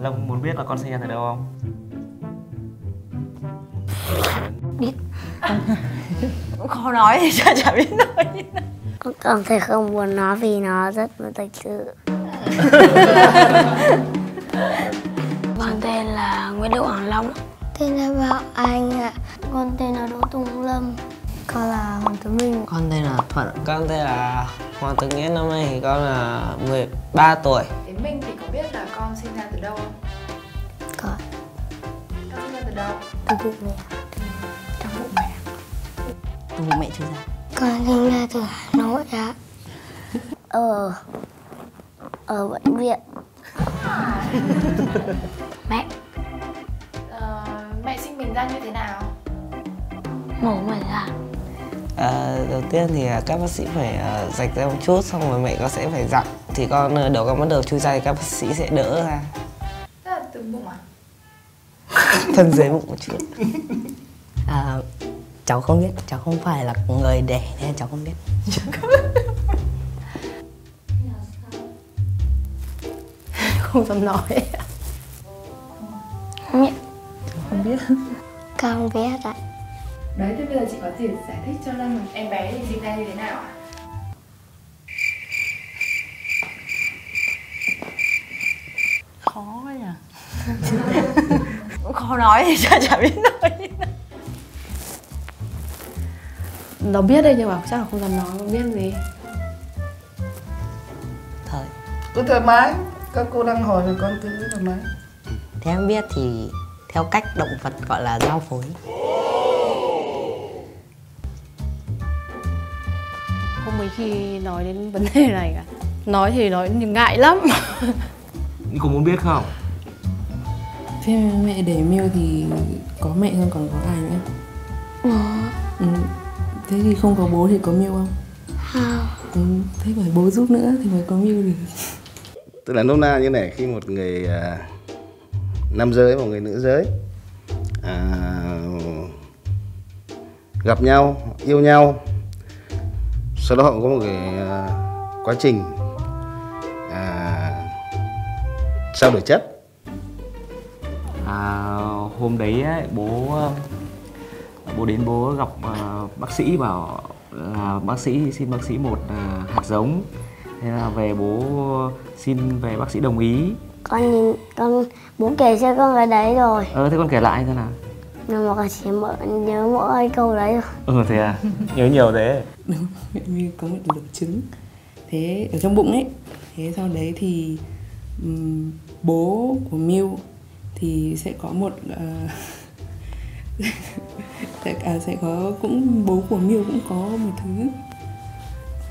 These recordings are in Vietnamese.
Lâm muốn biết là con sinh ra từ đâu không? Biết. Khó nói thì chả chả biết nói. Con cảm thấy không muốn nói vì nó rất là lịch sự. Con tên là Nguyễn Đức Hoàng Long. Tên là Bảo Anh ạ. Con tên là Đỗ Tùng Lâm. Con là Hoàng Tuấn Minh. Con tên là Thuận. Con tên là Hoàng Tử Nghĩa. Năm nay thì con là 13 tuổi. Thế Minh thì con sinh ra từ đâu không? Con Con sinh ra từ đâu? từ bụng mẹ. Trong bụng mẹ. Từ bố mẹ chưa ra? Con sinh ra từ Hà Nội ạ. Ở Ở bệnh viện. Mẹ. Ờ, Mẹ sinh mình ra như thế nào? mổ mình ra à, Đầu tiên thì à, các bác sĩ phải à, rạch ra một chút Xong rồi mẹ con sẽ phải dặn. Thì con à, đầu con bắt đầu chui ra thì các bác sĩ sẽ đỡ ra. Tức là từ bụng à? Thân dưới bụng một chút. À, Cháu không biết, cháu không phải là người đẻ nên cháu không biết. Không dám nói. Mẹ Không biết. Con biết ạ Đấy, thế bây giờ chị có thể giải thích cho Lâm em bé thì sinh ra như thế nào ạ? Khó nhỉ. Khó nói thì chả chả biết nói. Nó biết đây nhưng mà chắc là không dám nói Không biết gì. Thời. Cứ thoải mái các cô đang hỏi thì con cứ thoải mái Theo em biết thì theo cách động vật gọi là giao phối Không mấy khi nói đến vấn đề này cả Nói thì nói nhưng ngại lắm Anh có muốn biết không? Thế mẹ để Miêu thì có mẹ thôi còn có ai nữa? Ừ. Thế thì không có bố thì có Miêu không? Không Ừ. Thế phải bố giúp nữa thì mới có Miêu được. tức là nôm na như này khi một người à, nam giới và một người nữ giới à, gặp nhau yêu nhau sau đó họ có một cái à, quá trình à, trao đổi chất. À, hôm đấy ấy, bố bố đến bố gặp ờ, bác sĩ bảo là bác sĩ xin bác sĩ một ờ, hạt giống. Thế là về bố xin về bác sĩ đồng ý. Con nhìn con bố kể cho con cái đấy rồi. Ờ thế con kể lại thế nào Nhưng mà chỉ mơ, nhớ mỗi câu đấy thôi ừ thế à? Nhớ nhiều thế. Đúng, Miêu có một đổ trứng. Thế ở trong bụng ấy. Thế sau đấy thì ừm, bố của Miêu thì sẽ có một ờ, sẽ, à, sẽ có cũng bố của Miêu cũng có một thứ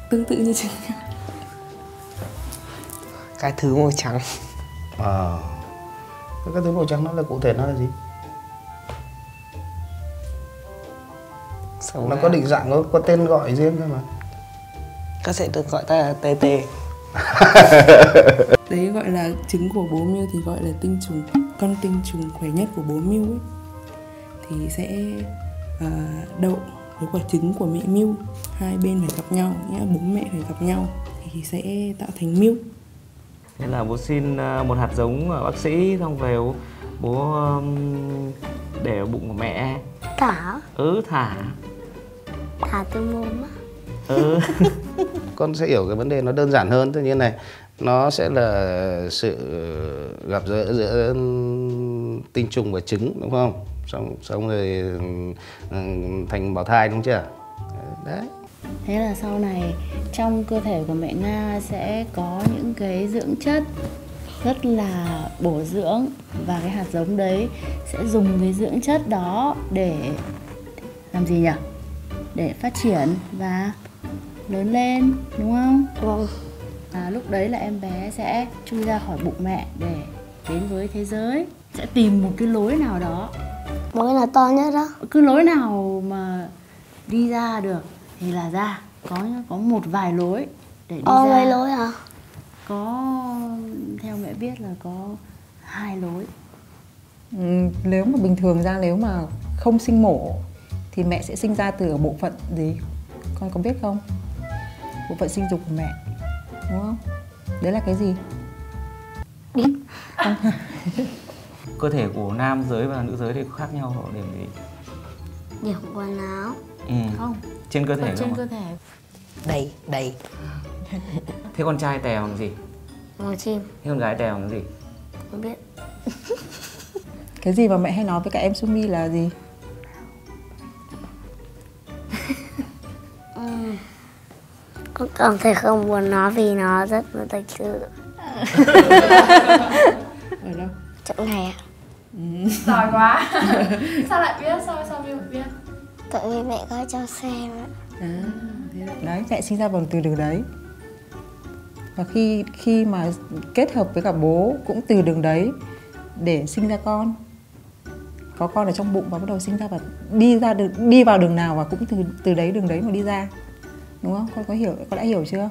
tương tự như trứng Cái thứ màu trắng. À, cái thứ màu trắng nó là cụ thể nó là gì Sống nó ra. có định dạng có, có tên gọi riêng cơ mà. Các sẽ được gọi ta là TT đấy gọi là trứng của bố Miêu thì gọi là tinh trùng con tinh trùng khỏe nhất của bố Miêu ấy. Thì sẽ à, đậu với quả trứng của mẹ Miêu hai bên phải gặp nhau là bố mẹ phải gặp nhau thì sẽ tạo thành Miêu thế là bố xin ờ, một hạt giống ở bác sĩ xong về bố, để ở bụng của mẹ. Thả? Ừ thả Thả từ mồm á. Ừ. Con sẽ hiểu cái vấn đề nó đơn giản hơn. Tự nhiên này nó sẽ là sự gặp giữa giữa tinh trùng và trứng đúng không? Xong xong rồi ừ, thành bào thai đúng chưa? Đấy. Thế là sau này trong cơ thể của mẹ Nga sẽ có những cái dưỡng chất rất là bổ dưỡng và cái hạt giống đấy sẽ dùng cái dưỡng chất đó để làm gì nhỉ? Để phát triển và lớn lên đúng không? Vâng. À, lúc đấy là em bé sẽ chui ra khỏi bụng mẹ để đến với thế giới. Sẽ tìm một cái lối nào đó. Lối là to nhất đó? Cứ lối nào mà đi ra được thì là ra. Có có một vài lối để đi Ô ra. mấy lối à có theo mẹ biết là có hai lối. Ừ, nếu mà bình thường ra nếu mà không sinh mổ thì mẹ sẽ sinh ra từ ở bộ phận gì? Con có biết không? Bộ phận sinh dục của mẹ đúng không? Đấy là cái gì? Biết cơ thể của nam giới và nữ giới thì khác nhau ở điểm gì? Điểm quần áo. Ừ. không. Trên cơ thể Ở trên cơ thể. Đầy đầy thế con trai tè bằng gì? Màu chim thế con gái tè bằng gì? Không biết. Cái gì mà mẹ hay nói với cả em Sumi là gì con cảm thấy không muốn nói vì nó rất là thật sự ở đâu? Chỗ này ạ. Giỏi quá. Sao lại biết? Sao sao biết tại vì mẹ có cho xem ạ. À, đấy. mẹ sinh ra bằng từ đường đấy. Và khi khi mà kết hợp với cả bố cũng từ đường đấy để sinh ra con. Có con ở trong bụng và bắt đầu sinh ra và đi ra đường đi vào đường nào và cũng từ từ đấy đường đấy mà đi ra đúng không? Con có hiểu con đã hiểu chưa?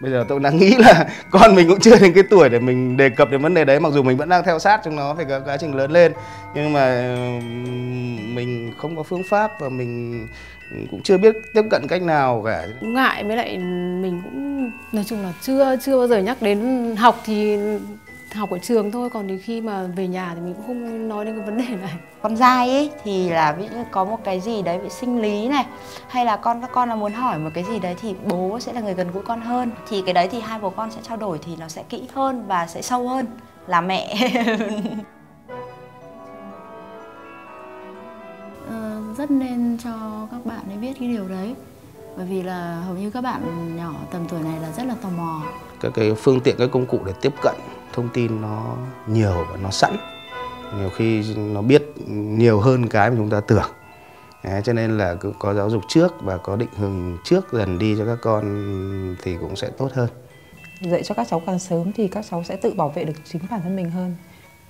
Bây giờ tôi đang nghĩ là con mình cũng chưa đến cái tuổi để mình đề cập đến vấn đề đấy mặc dù mình vẫn đang theo sát trong nó về cái quá trình lớn lên. Nhưng mà mình không có phương pháp và mình cũng chưa biết tiếp cận cách nào cả. Cũng ngại với lại mình cũng nói chung là chưa chưa bao giờ nhắc đến học thì học ở trường thôi còn thì khi mà về nhà thì mình cũng không nói đến cái vấn đề này. Con trai ấy thì là ví dụ như có một cái gì đấy về sinh lý này hay là con các con là muốn hỏi một cái gì đấy thì bố sẽ là người gần gũi con hơn. Thì cái đấy thì hai bố con sẽ trao đổi thì nó sẽ kỹ hơn và sẽ sâu hơn là mẹ. Ờ, rất nên cho các bạn ấy biết cái điều đấy bởi vì là hầu như các bạn nhỏ tầm tuổi này là rất là tò mò. Các cái phương tiện các công cụ để tiếp cận thông tin nó nhiều và nó sẵn. Nhiều khi nó biết nhiều hơn cái mà chúng ta tưởng. Đấy, cho nên là có giáo dục trước và có định hướng trước dần đi cho các con thì cũng sẽ tốt hơn. Dạy cho các cháu càng sớm thì các cháu sẽ tự bảo vệ được chính bản thân mình hơn.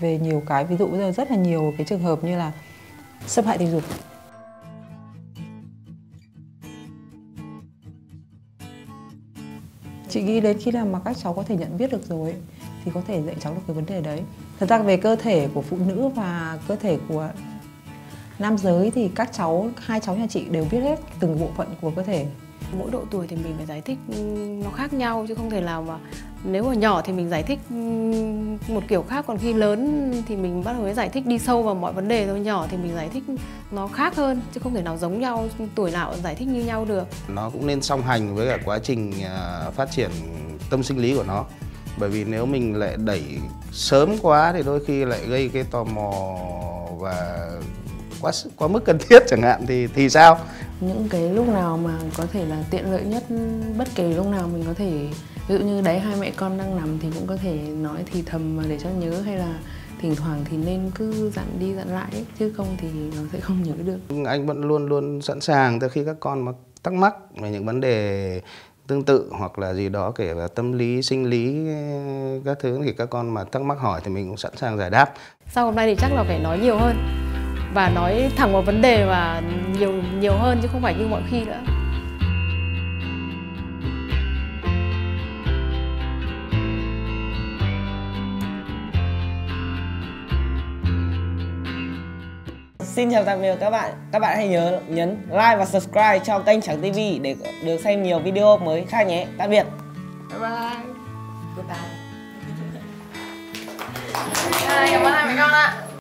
Về nhiều cái ví dụ bây giờ rất là nhiều cái trường hợp như là xâm hại tình dục. Chị nghĩ đến khi nào mà các cháu có thể nhận biết được rồi ấy, thì có thể dạy cháu được cái vấn đề đấy. Thật ra về cơ thể của phụ nữ và cơ thể của nam giới thì các cháu hai cháu nhà chị đều biết hết từng bộ phận của cơ thể. Mỗi độ tuổi thì mình phải giải thích nó khác nhau chứ không thể nào mà nếu mà nhỏ thì mình giải thích một kiểu khác còn khi lớn thì mình bắt đầu mới giải thích đi sâu vào mọi vấn đề thôi. Nhỏ thì mình giải thích nó khác hơn chứ không thể nào giống nhau tuổi nào cũng giải thích như nhau được. Nó cũng nên song hành với cả quá trình à, phát triển tâm sinh lý của nó bởi vì nếu mình lại đẩy sớm quá thì đôi khi lại gây cái tò mò và quá quá mức cần thiết chẳng hạn thì thì sao? Những cái lúc nào mà có thể là tiện lợi nhất bất kể lúc nào mình có thể ví dụ như đấy hai mẹ con đang nằm thì cũng có thể nói thì thầm mà để cho nhớ hay là thỉnh thoảng thì nên cứ dặn đi dặn lại ấy, chứ không thì nó sẽ không nhớ được. Anh vẫn luôn luôn sẵn sàng từ khi các con mà thắc mắc về những vấn đề tương tự hoặc là gì đó, kể về tâm lý, sinh lý, các thứ, thì các con mà thắc mắc hỏi thì mình cũng sẵn sàng giải đáp. Sau hôm nay thì chắc là phải nói nhiều hơn và nói thẳng vào vấn đề và nhiều nhiều hơn chứ không phải như mọi khi nữa. Xin chào tạm biệt các bạn. Các bạn hãy nhớ nhấn like và subscribe cho kênh Trắng TV để được xem nhiều video mới khác nhé. Tạm biệt. bye bye goodbye cảm ơn hai mẹ con ạ